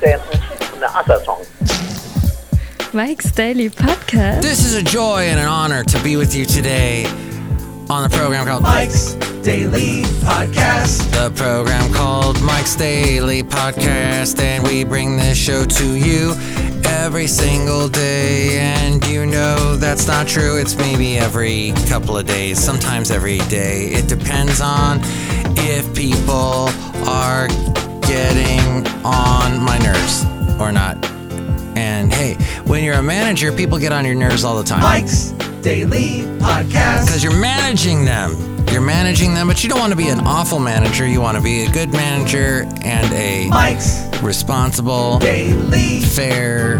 then the other song. Mike's Daily Podcast. This is a joy and an honor to be with you today on the program called Mike's Daily Podcast. the program called Mike's Daily Podcast, and we bring this show to you every single day. And you know that's not true. It's maybe every couple of days, sometimes every day. It depends on if people are getting on my nerves or not. And hey, when you're a manager, people get on your nerves all the time Mike's Daily Podcast. because you're managing them. You're managing them, but you don't want to be an awful manager. You want to be a good manager and a Mike's responsible, Daily fair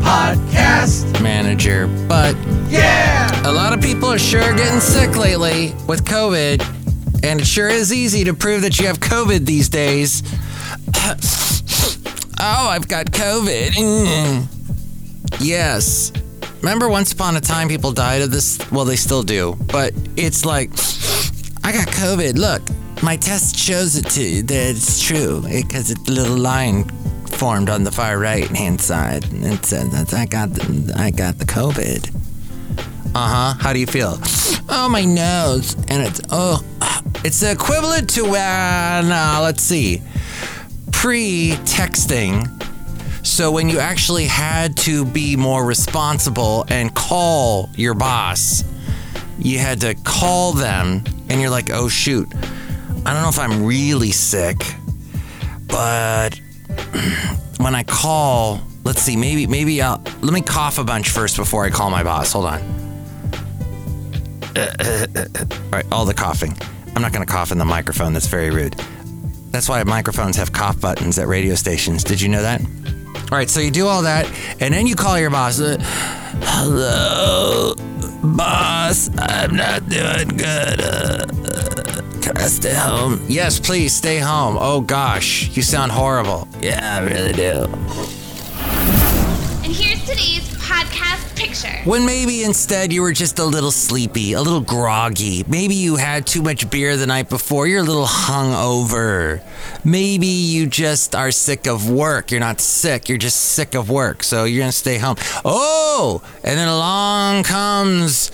Podcast. manager. But Yeah! a lot of people are sure getting sick lately with COVID, and it sure is easy to prove that you have COVID these days. Oh, I've got COVID. Mm. Yes. Remember once upon a time people died of this? Well, they still do. But it's like, I got COVID. Look, my test shows it to you that it's true because it's a little line formed on the far right hand side. It says that I got the, I got the COVID. Uh huh. How do you feel? Oh, my nose. And it's, oh, it's the equivalent to, uh, let's see, pre texting. So when you actually had to be more responsible and call your boss, you had to call them and you're like, oh, shoot, I don't know if I'm really sick, but when I call, let's see, maybe, maybe I'll, let me cough a bunch first before I call my boss. Hold on. All right, all the coughing. I'm not going to cough in the microphone. That's very rude. That's why microphones have cough buttons at radio stations. Did you know that? All right, so you do all that, and then you call your boss. Uh, Hello, boss. I'm not doing good. Uh, can I stay home? Yes, please stay home. Oh gosh, you sound horrible. Yeah, I really do. And here's today's podcast picture. When maybe instead you were just a little sleepy, a little groggy. Maybe you had too much beer the night before. You're a little hungover. Maybe you just are sick of work. You're not sick, you're just sick of work. So you're going to stay home. Oh, and then along comes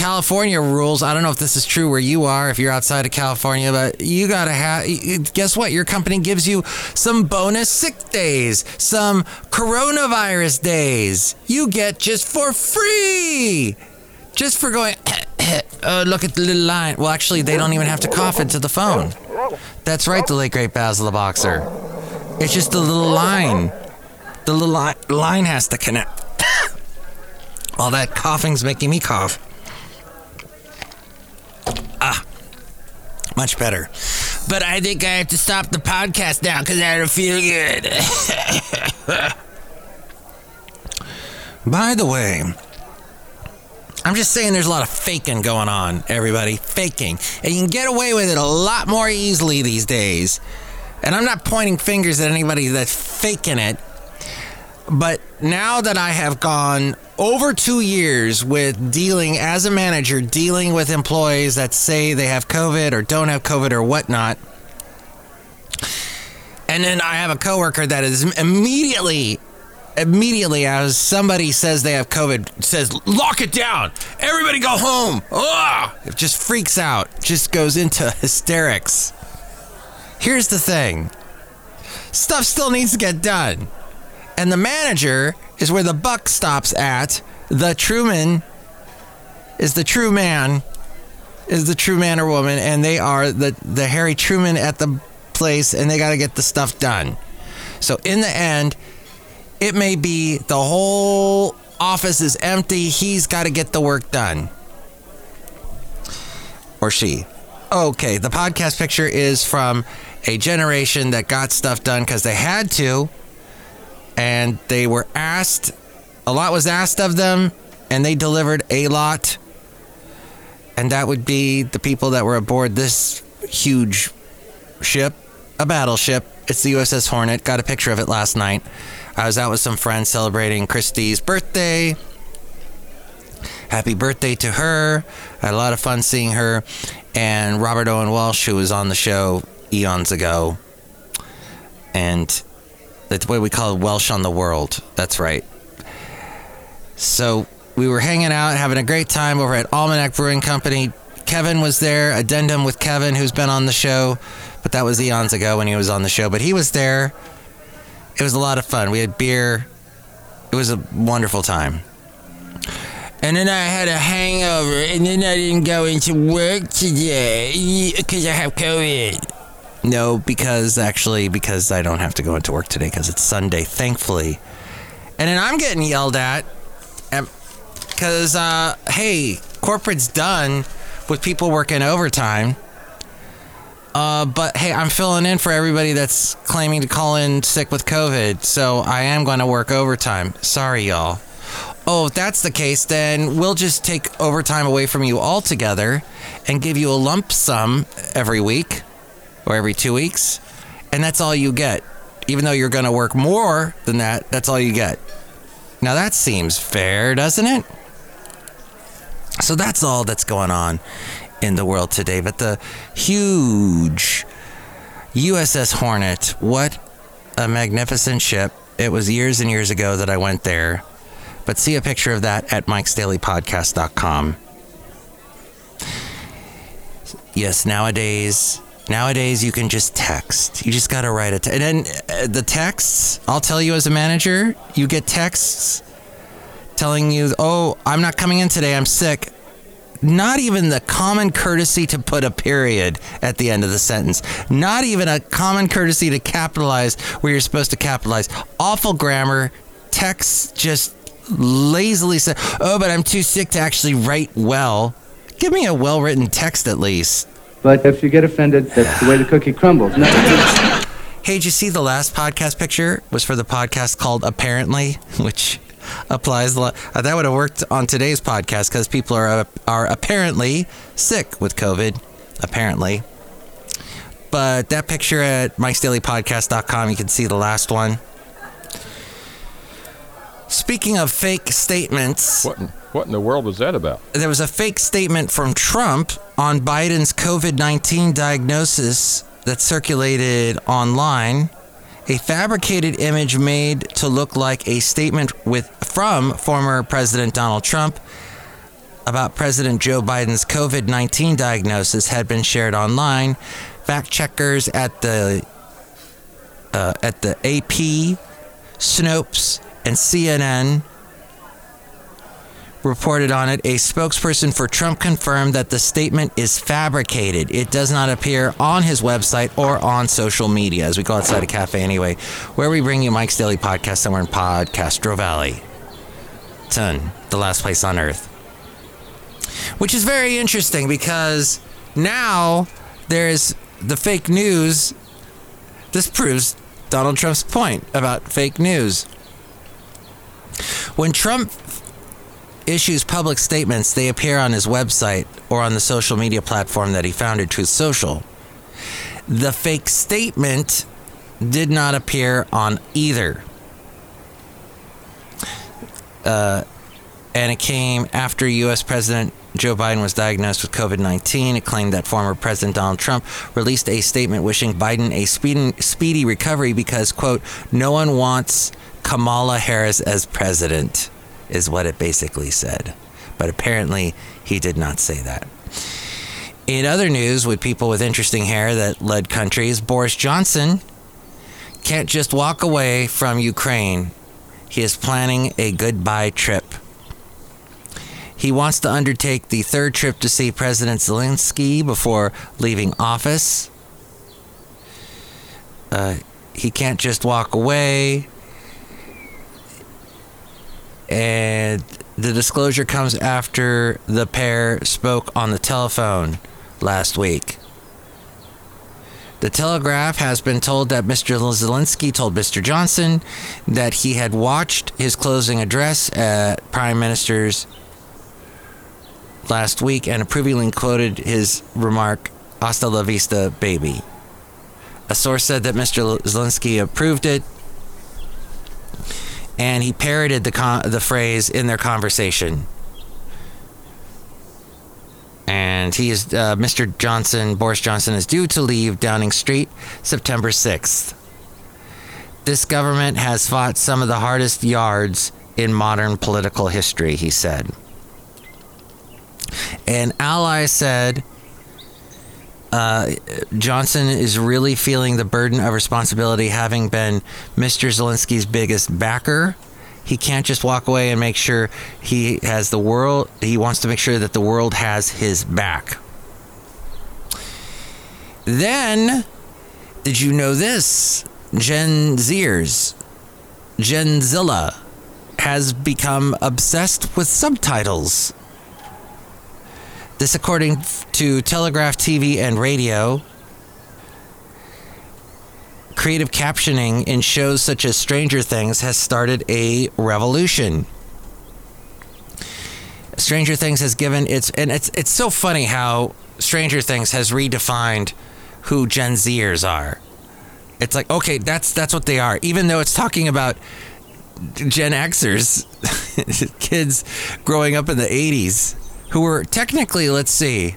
California rules. I don't know if this is true where you are, if you're outside of California, but you got to have, guess what? Your company gives you some bonus sick days, some coronavirus days. You get just for free. Just for going, oh, look at the little line. Well, actually, they don't even have to cough into the phone. That's right, the late great Basil the Boxer. It's just the little line. The little li- line has to connect. All that coughing's making me cough. Ah, much better. But I think I have to stop the podcast now because I don't feel good. By the way, I'm just saying there's a lot of faking going on, everybody. Faking. And you can get away with it a lot more easily these days. And I'm not pointing fingers at anybody that's faking it. But now that I have gone over two years with dealing as a manager, dealing with employees that say they have COVID or don't have COVID or whatnot, and then I have a coworker that is immediately, immediately as somebody says they have COVID, says, lock it down. Everybody go home. Ah! It just freaks out, just goes into hysterics. Here's the thing stuff still needs to get done. And the manager is where the buck stops at. The Truman is the true man, is the true man or woman, and they are the, the Harry Truman at the place, and they got to get the stuff done. So in the end, it may be the whole office is empty. He's got to get the work done. Or she. Okay, the podcast picture is from a generation that got stuff done because they had to and they were asked a lot was asked of them and they delivered a lot. And that would be the people that were aboard this huge ship a battleship. It's the uss hornet. Got a picture of it last night. I was out with some friends celebrating christie's birthday. Happy birthday to her. I had a lot of fun seeing her. And robert owen walsh who was on the show eons ago. And that's what we call it, Welsh on the World. That's right. So we were hanging out, having a great time over at Almanac Brewing Company. Kevin was there, addendum with Kevin, who's been on the show, but that was eons ago when he was on the show. But he was there. It was a lot of fun. We had beer. It was a wonderful time. And then I had a hangover, and then I didn't go into work today because I have COVID. No, because actually, because I don't have to go into work today because it's Sunday, thankfully. And then I'm getting yelled at because, uh, hey, corporate's done with people working overtime. Uh, but hey, I'm filling in for everybody that's claiming to call in sick with COVID, so I am going to work overtime. Sorry, y'all. Oh, if that's the case, then we'll just take overtime away from you altogether and give you a lump sum every week or every two weeks, and that's all you get. Even though you're going to work more than that, that's all you get. Now that seems fair, doesn't it? So that's all that's going on in the world today. But the huge USS Hornet, what a magnificent ship. It was years and years ago that I went there. But see a picture of that at mikesdailypodcast.com. Yes, nowadays, nowadays you can just text. You just got to write it. Te- and then uh, the texts, I'll tell you as a manager, you get texts telling you, "Oh, I'm not coming in today. I'm sick." Not even the common courtesy to put a period at the end of the sentence. Not even a common courtesy to capitalize where you're supposed to capitalize. Awful grammar. Texts just lazily say, "Oh, but I'm too sick to actually write well." Give me a well-written text at least. But if you get offended, that's the way the cookie crumbles. No. Hey, did you see the last podcast picture was for the podcast called Apparently, which applies a lot. Uh, that would have worked on today's podcast because people are are apparently sick with COVID, apparently. But that picture at mikesdailypodcast.com, you can see the last one. Speaking of fake statements, What in, what in the world was that about? there was a fake statement from Trump on Biden's COVID 19 diagnosis that circulated online. A fabricated image made to look like a statement with from former President Donald Trump about President Joe Biden's COVID 19 diagnosis had been shared online. Fact checkers at the uh, at the AP, Snopes, and CNN reported on it. A spokesperson for Trump confirmed that the statement is fabricated. It does not appear on his website or on social media, as we go outside a cafe anyway, where we bring you Mike's Daily Podcast somewhere in Podcastro Valley. Ton, the last place on earth. Which is very interesting because now there's the fake news. This proves Donald Trump's point about fake news. When Trump issues public statements, they appear on his website or on the social media platform that he founded, Truth Social. The fake statement did not appear on either. Uh, and it came after U.S. President Joe Biden was diagnosed with COVID 19. It claimed that former President Donald Trump released a statement wishing Biden a speedy, speedy recovery because, quote, no one wants Kamala Harris as president, is what it basically said. But apparently, he did not say that. In other news, with people with interesting hair that led countries, Boris Johnson can't just walk away from Ukraine. He is planning a goodbye trip. He wants to undertake the third trip to see President Zelensky before leaving office. Uh, he can't just walk away. And the disclosure comes after the pair spoke on the telephone last week. The Telegraph has been told that Mr. Zelensky told Mr. Johnson that he had watched his closing address at Prime Minister's last week and approvingly quoted his remark, Hasta la vista, baby. A source said that Mr. Zelensky approved it and he parroted the, con- the phrase in their conversation. And he is, uh, Mr. Johnson, Boris Johnson, is due to leave Downing Street September 6th. This government has fought some of the hardest yards in modern political history, he said. An ally said uh, Johnson is really feeling the burden of responsibility, having been Mr. Zelensky's biggest backer. He can't just walk away and make sure he has the world, he wants to make sure that the world has his back. Then, did you know this? Gen Zers, Genzilla, has become obsessed with subtitles. This, according to Telegraph TV and radio, creative captioning in shows such as Stranger Things has started a revolution. Stranger Things has given its, and it's it's so funny how Stranger Things has redefined who Gen Zers are. It's like okay, that's that's what they are, even though it's talking about Gen Xers, kids growing up in the '80s who were technically, let's see,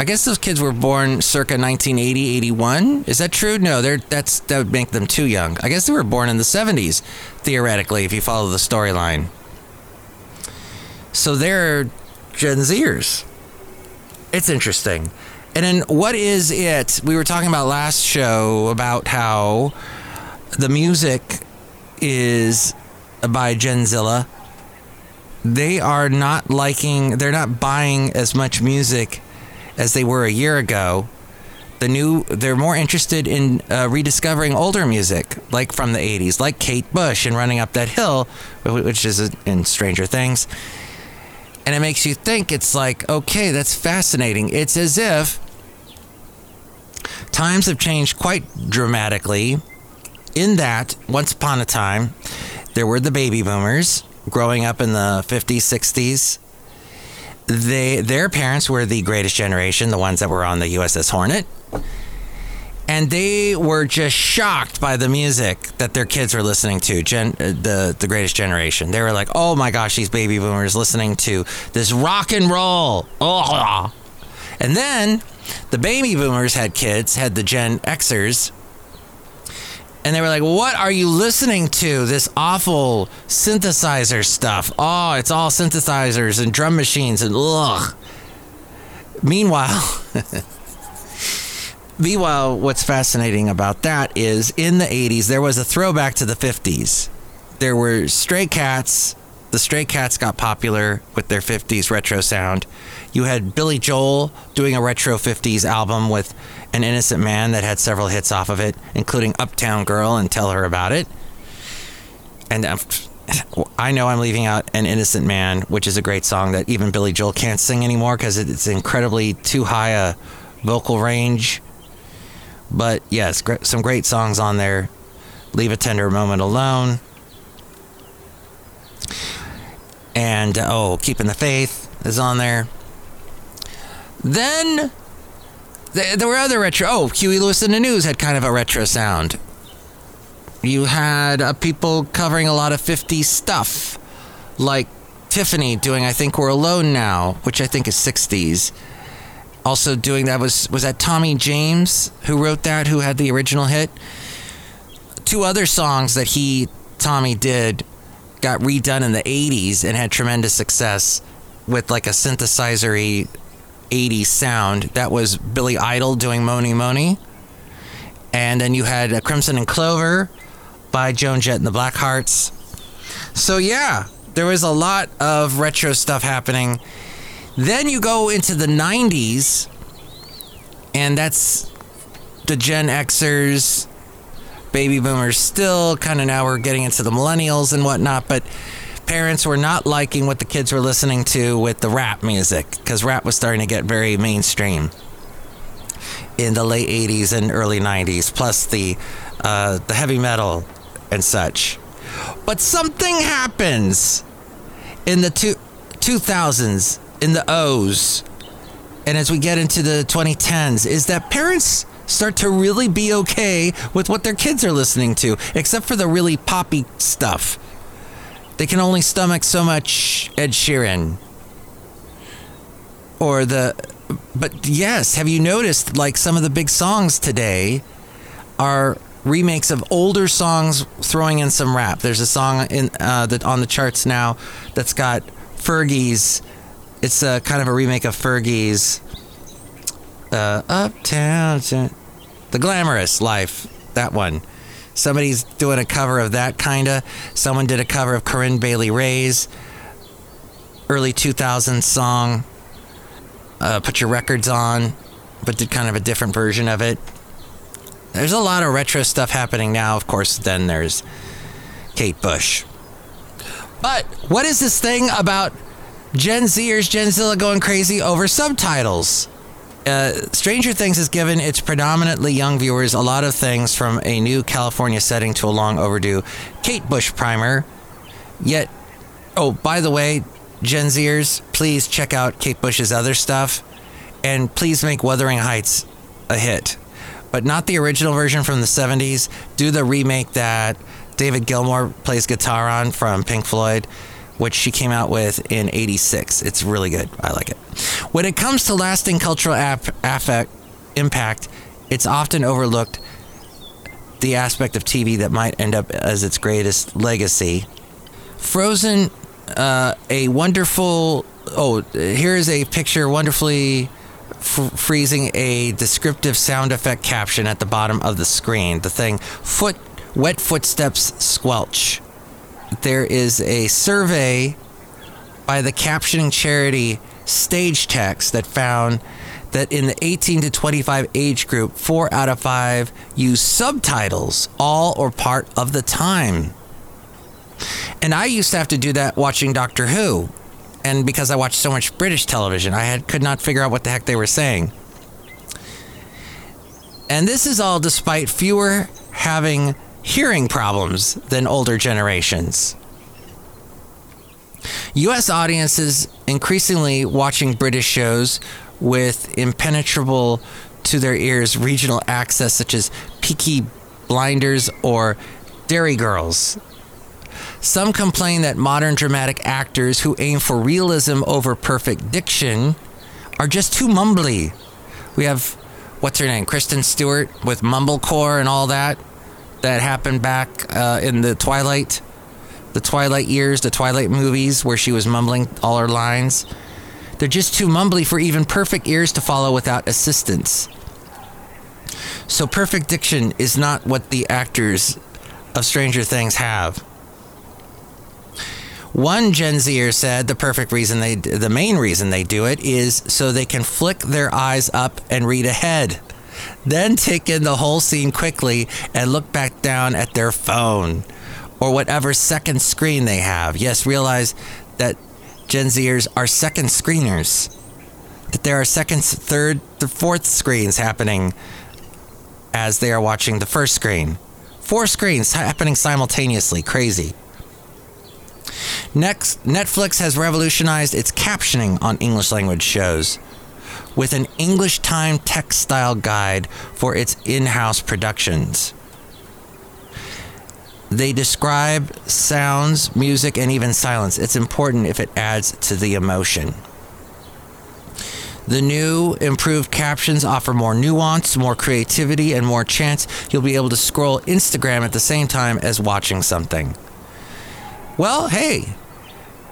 I guess those kids were born circa 1980, 81. Is that true? No, they're that's that would make them too young. I guess they were born in the 70s, theoretically, if you follow the storyline. So they're Gen Zers. It's interesting. And then what is it? We were talking about last show about how the music is by Genzilla. They are not liking, they're not buying as much music as they were a year ago. The new, they're more interested in uh, rediscovering older music, like from the 80s, like Kate Bush and Running Up That Hill, which is in Stranger Things. And it makes you think it's like, okay, that's fascinating. It's as if times have changed quite dramatically in that once upon a time there were the baby boomers growing up in the 50s 60s they their parents were the greatest generation the ones that were on the uss hornet. And they were just shocked by the music that their kids were listening to gen, uh, the the greatest generation. They were like oh my gosh these baby boomers listening to this rock and roll. Oh and then the baby boomers had kids had the gen xers and they were like, "What are you listening to? This awful synthesizer stuff. Oh, it's all synthesizers and drum machines and ugh." Meanwhile, meanwhile, what's fascinating about that is in the 80s there was a throwback to the 50s. There were Stray Cats. The Stray Cats got popular with their 50s retro sound. You had Billy Joel doing a retro 50s album with an Innocent Man that had several hits off of it, including Uptown Girl and Tell Her About It. And um, I know I'm leaving out An Innocent Man, which is a great song that even Billy Joel can't sing anymore because it's incredibly too high a vocal range. But yes, some great songs on there. Leave a Tender Moment Alone. And oh, Keeping the Faith is on there. Then there were other retro. Oh, Huey Lewis and the News had kind of a retro sound. You had uh, people covering a lot of 50s stuff, like Tiffany doing I Think We're Alone Now, which I think is 60s. Also doing that was was that Tommy James who wrote that, who had the original hit. Two other songs that he Tommy did got redone in the 80s and had tremendous success with like a synthesizery 80s sound. That was Billy Idol doing Mony Mony. And then you had uh, Crimson and Clover by Joan Jett and the Blackhearts. So, yeah, there was a lot of retro stuff happening. Then you go into the 90s, and that's the Gen Xers, baby boomers still. Kind of now we're getting into the millennials and whatnot, but parents were not liking what the kids were listening to with the rap music because rap was starting to get very mainstream in the late 80s and early 90s, plus the uh, the heavy metal and such. But something happens in the two, 2000s, in the O's, and as we get into the 2010s, is that parents start to really be okay with what their kids are listening to, except for the really poppy stuff. They can only stomach so much Ed Sheeran. Or the. But yes, have you noticed like some of the big songs today are remakes of older songs, throwing in some rap. There's a song in uh, that on the charts now that's got Fergie's. It's a kind of a remake of Fergie's uh, Uptown, the glamorous life. That one. Somebody's doing a cover of that kinda. Someone did a cover of Corinne Bailey Rae's early 2000s song. Uh, put your records on, but did kind of a different version of it. There's a lot of retro stuff happening now. Of course, then there's Kate Bush. But what is this thing about Gen Zers, Gen Zilla going crazy over subtitles? Uh, Stranger Things has given its predominantly young viewers a lot of things from a new California setting to a long overdue Kate Bush primer. Yet, oh, by the way, Gen Zers, please check out Kate Bush's other stuff and please make Wuthering Heights a hit. But not the original version from the 70s. Do the remake that David Gilmour plays guitar on from Pink Floyd which she came out with in 86. It's really good. I like it. When it comes to lasting cultural ap- affect, impact, it's often overlooked the aspect of TV that might end up as its greatest legacy. Frozen, uh, a wonderful. Oh, here's a picture wonderfully f- freezing a descriptive sound effect caption at the bottom of the screen. The thing, foot, wet footsteps squelch there is a survey by the captioning charity Stage Text that found that in the 18 to 25 age group, four out of five use subtitles all or part of the time. And I used to have to do that watching Doctor Who. And because I watched so much British television, I had, could not figure out what the heck they were saying. And this is all despite fewer having hearing problems than older generations. US audiences increasingly watching British shows with impenetrable to their ears regional access such as Peaky Blinders or Derry Girls. Some complain that modern dramatic actors who aim for realism over perfect diction are just too mumbly. We have, what's her name, Kristen Stewart with Mumblecore and all that that happened back uh, in the Twilight, the Twilight years, the Twilight movies, where she was mumbling all her lines. They're just too mumbly for even perfect ears to follow without assistance. So perfect diction is not what the actors of Stranger Things have. One Gen Zer said the perfect reason they, the main reason they do it is so they can flick their eyes up and read ahead then take in the whole scene quickly and look back down at their phone or whatever second screen they have. Yes, realize that Gen Zers are second screeners. That there are second, third, fourth screens happening as they are watching the first screen. Four screens happening simultaneously. Crazy. Next, Netflix has revolutionized its captioning on English language shows with an English timed text style guide for its in house productions. They describe sounds, music, and even silence. It's important if it adds to the emotion. The new improved captions offer more nuance, more creativity, and more chance you'll be able to scroll Instagram at the same time as watching something. Well, hey,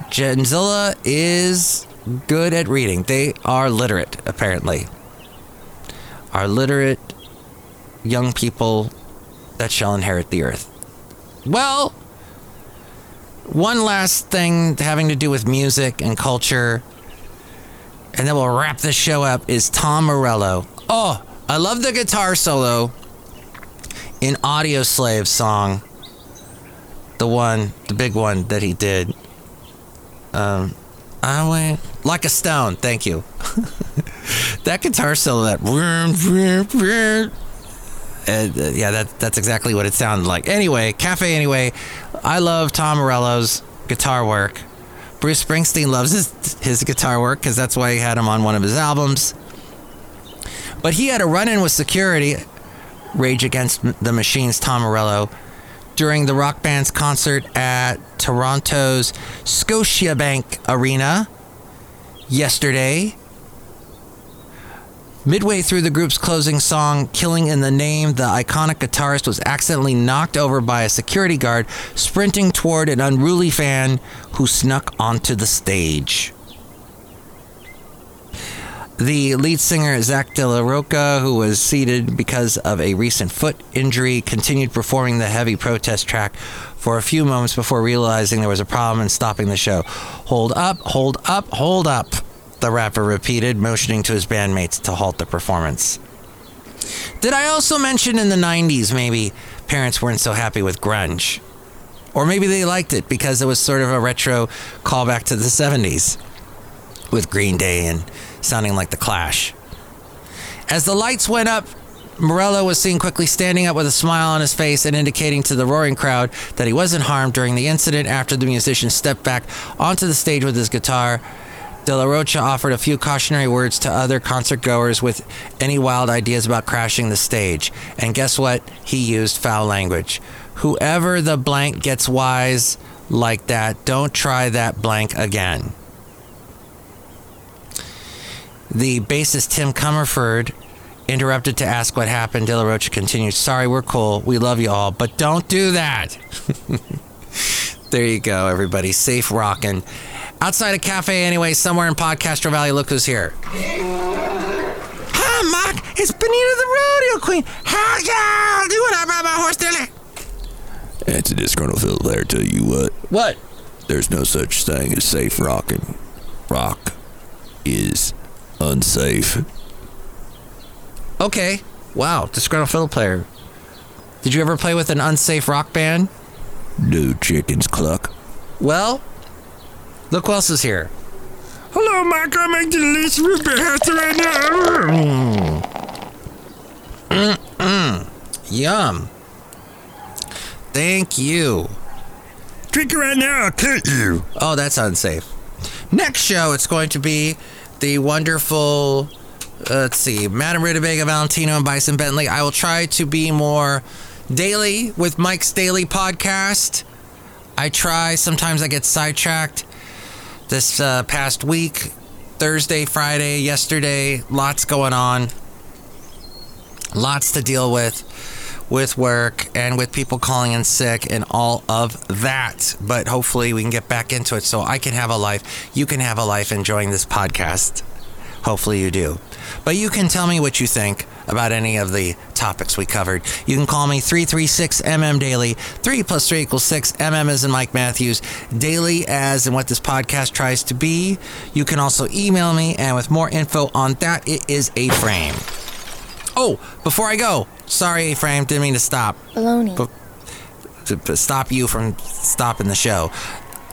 Genzilla is good at reading. They are literate, apparently. Are literate young people that shall inherit the earth. Well, one last thing having to do with music and culture, and then we'll wrap this show up, is Tom Morello. Oh, I love the guitar solo in Audioslave song. The one, the big one that he did. Um, I went like a stone. Thank you. that guitar solo, that. Uh, yeah, that, that's exactly what it sounded like. Anyway, Cafe Anyway, I love Tom Morello's guitar work. Bruce Springsteen loves his, his guitar work because that's why he had him on one of his albums. But he had a run in with security, Rage Against the Machine's Tom Morello, during the rock band's concert at Toronto's Scotiabank Arena yesterday. Midway through the group's closing song, Killing in the Name, the iconic guitarist was accidentally knocked over by a security guard sprinting toward an unruly fan who snuck onto the stage. The lead singer, Zack De La Rocha, who was seated because of a recent foot injury, continued performing the heavy protest track for a few moments before realizing there was a problem and stopping the show. Hold up, hold up, hold up, the rapper repeated, motioning to his bandmates to halt the performance. Did I also mention in the 90s maybe parents weren't so happy with grunge? Or maybe they liked it because it was sort of a retro callback to the 70s with Green Day and sounding like The Clash. As the lights went up, Morello was seen quickly standing up with a smile on his face and indicating to the roaring crowd that he wasn't harmed during the incident after the musician stepped back onto the stage with his guitar. De La Rocha offered a few cautionary words to other concert goers with any wild ideas about crashing the stage. And guess what? He used foul language. Whoever the blank gets wise like that, don't try that blank again. The bassist Tim Commerford interrupted to ask what happened. De La Rocha continued, Sorry, we're cool. We love you all, but don't do that. there you go, everybody. Safe rocking. Outside a cafe, anyway, somewhere in Podcastro Valley, look who's here. Hi, Mark. It's Benita the Rodeo Queen. How y'all doing? I ride my horse daily. It's a disgruntled fiddle player, tell you what. What? There's no such thing as safe rocking. Rock is unsafe. Okay. Wow, disgruntled fiddle player. Did you ever play with an unsafe rock band? No chickens cluck. Well, look who else is here. Hello, Mike. I make delicious root beer house right now. Mm-mm. Yum. Thank you. Drink it right now, I'll cut you. Oh, that's unsafe. Next show, it's going to be the wonderful, let's see, Madame Rootabega, Valentino, and Bison Bentley. I will try to be more daily with Mike's Daily Podcast. I try. Sometimes I get sidetracked. This uh, past week, Thursday, Friday, yesterday, lots going on. Lots to deal with with work and with people calling in sick and all of that. But hopefully, we can get back into it so I can have a life. You can have a life enjoying this podcast. Hopefully, you do. But you can tell me what you think about any of the topics we covered. You can call me 336 MM Daily. 3 plus 3 equals 6. MM is in Mike Matthews. Daily as in what this podcast tries to be. You can also email me, and with more info on that, it is a frame. Oh, before I go, sorry, A Frame, didn't mean to stop. Baloney. But to, to stop you from stopping the show.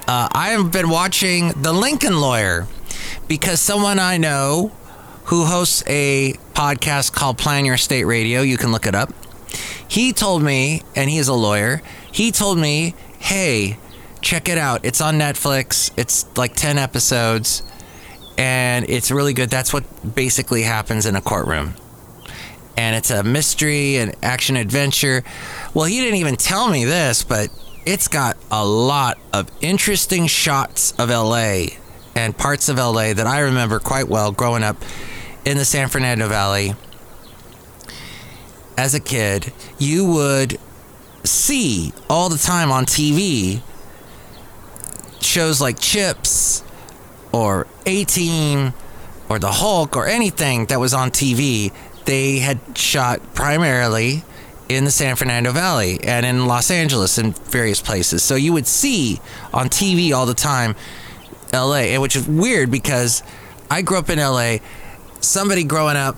Uh, I have been watching The Lincoln Lawyer because someone I know who hosts a podcast called Plan Your State Radio, you can look it up. He told me, and he's a lawyer, he told me, hey, check it out. It's on Netflix. It's like 10 episodes, and it's really good. That's what basically happens in a courtroom and it's a mystery and action adventure. Well, he didn't even tell me this, but it's got a lot of interesting shots of LA and parts of LA that I remember quite well growing up in the San Fernando Valley. As a kid, you would see all the time on TV shows like Chips or A Team or The Hulk or anything that was on TV they had shot primarily in the San Fernando Valley and in Los Angeles and various places. So you would see on TV all the time LA, which is weird because I grew up in LA. Somebody growing up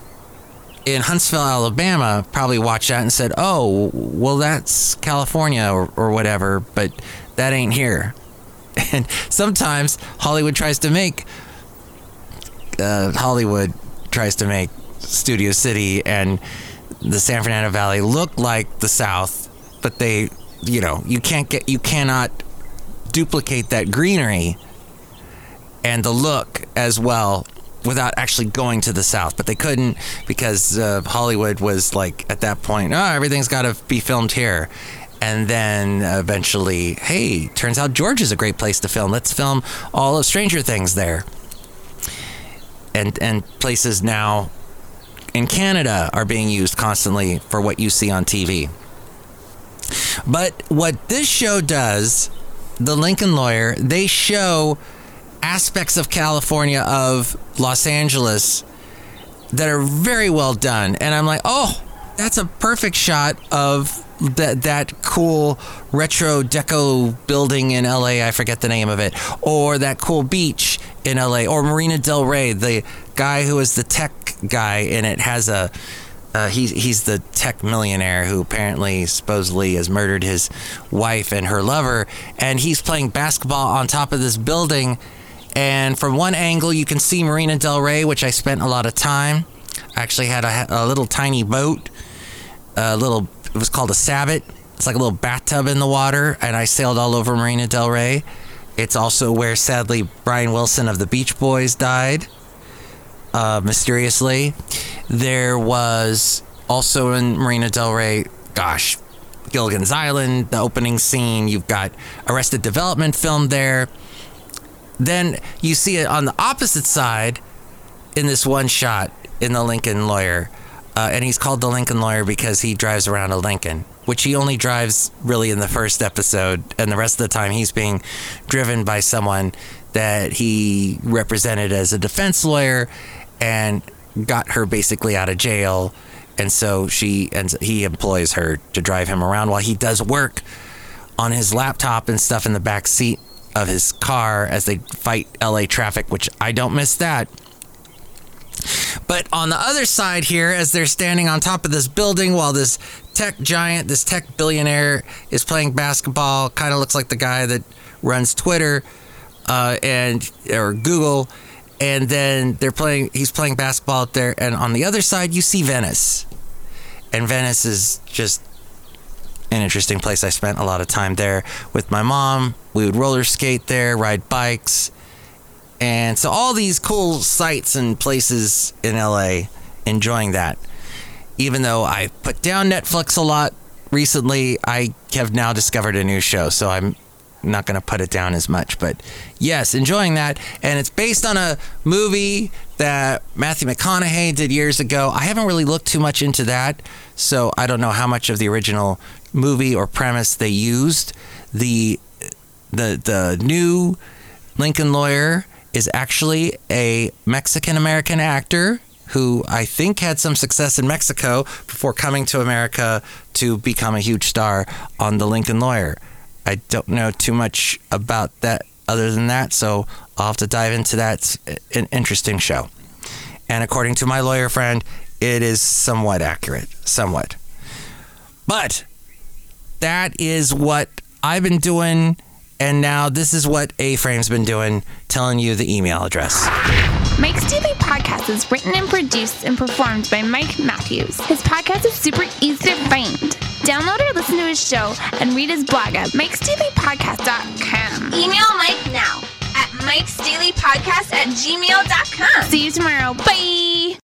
in Huntsville, Alabama, probably watched that and said, "Oh, well, that's California or, or whatever," but that ain't here. And sometimes Hollywood tries to make uh, Hollywood tries to make Studio City and the San Fernando Valley look like the South, but they, you know, you can't get, you cannot duplicate that greenery and the look as well without actually going to the South. But they couldn't because uh, Hollywood was like at that point, oh, everything's got to be filmed here. And then eventually, hey, turns out Georgia's a great place to film. Let's film all of Stranger Things there. And and places now in Canada are being used constantly for what you see on TV. But what this show does, The Lincoln Lawyer, they show aspects of California, of Los Angeles, that are very well done. And I'm like, oh, that's a perfect shot of that that cool retro deco building in LA. I forget the name of it, or that cool beach in LA, or Marina Del Rey. The guy who is the tech guy in it has a. Uh, he's he's the tech millionaire who apparently supposedly has murdered his wife and her lover, and he's playing basketball on top of this building. And from one angle, you can see Marina Del Rey, which I spent a lot of time. I actually had a, a little tiny boat, a little. It was called a sabot. It's like a little bathtub in the water, and I sailed all over Marina Del Rey. It's also where, sadly, Brian Wilson of the Beach Boys died uh, mysteriously. There was also in Marina Del Rey, gosh, Gilligan's Island, the opening scene. You've got Arrested Development filmed there. Then you see it on the opposite side in this one shot in the Lincoln Lawyer. Uh, and he's called the Lincoln Lawyer because he drives around a Lincoln, which he only drives really in the first episode. And the rest of the time, he's being driven by someone that he represented as a defense lawyer and got her basically out of jail. And so she and he employs her to drive him around while he does work on his laptop and stuff in the back seat of his car as they fight LA traffic, which I don't miss that. But on the other side here, as they're standing on top of this building while this tech giant, this tech billionaire is playing basketball, kind of looks like the guy that runs Twitter uh, and or Google. And then they're playing. He's playing basketball out there, and on the other side, you see Venice. And Venice is just an interesting place. I spent a lot of time there with my mom. We would roller skate there, ride bikes. And so all these cool sights and places in LA, enjoying that. Even though I put down Netflix a lot recently, I have now discovered a new show, so I'm not going to put it down as much. But yes, enjoying that. And it's based on a movie that Matthew McConaughey did years ago. I haven't really looked too much into that, so I don't know how much of the original movie or premise they used. The the the new Lincoln Lawyer is actually a Mexican American actor who I think had some success in Mexico before coming to America to become a huge star on The Lincoln Lawyer. I don't know too much about that other than that, so I'll have to dive into that. It's an interesting show. And according to my lawyer friend, it is somewhat accurate. Somewhat. But that is what I've been doing and now this is what A Frame's been doing, telling you the email address. Mike's Daily Podcast is written and produced and performed by Mike Matthews. His podcast is super easy to find. Download or listen to his show and read his blog at mikesdailypodcast.com. Email Mike now at mikesdailypodcast at gmail.com. See you tomorrow. Bye.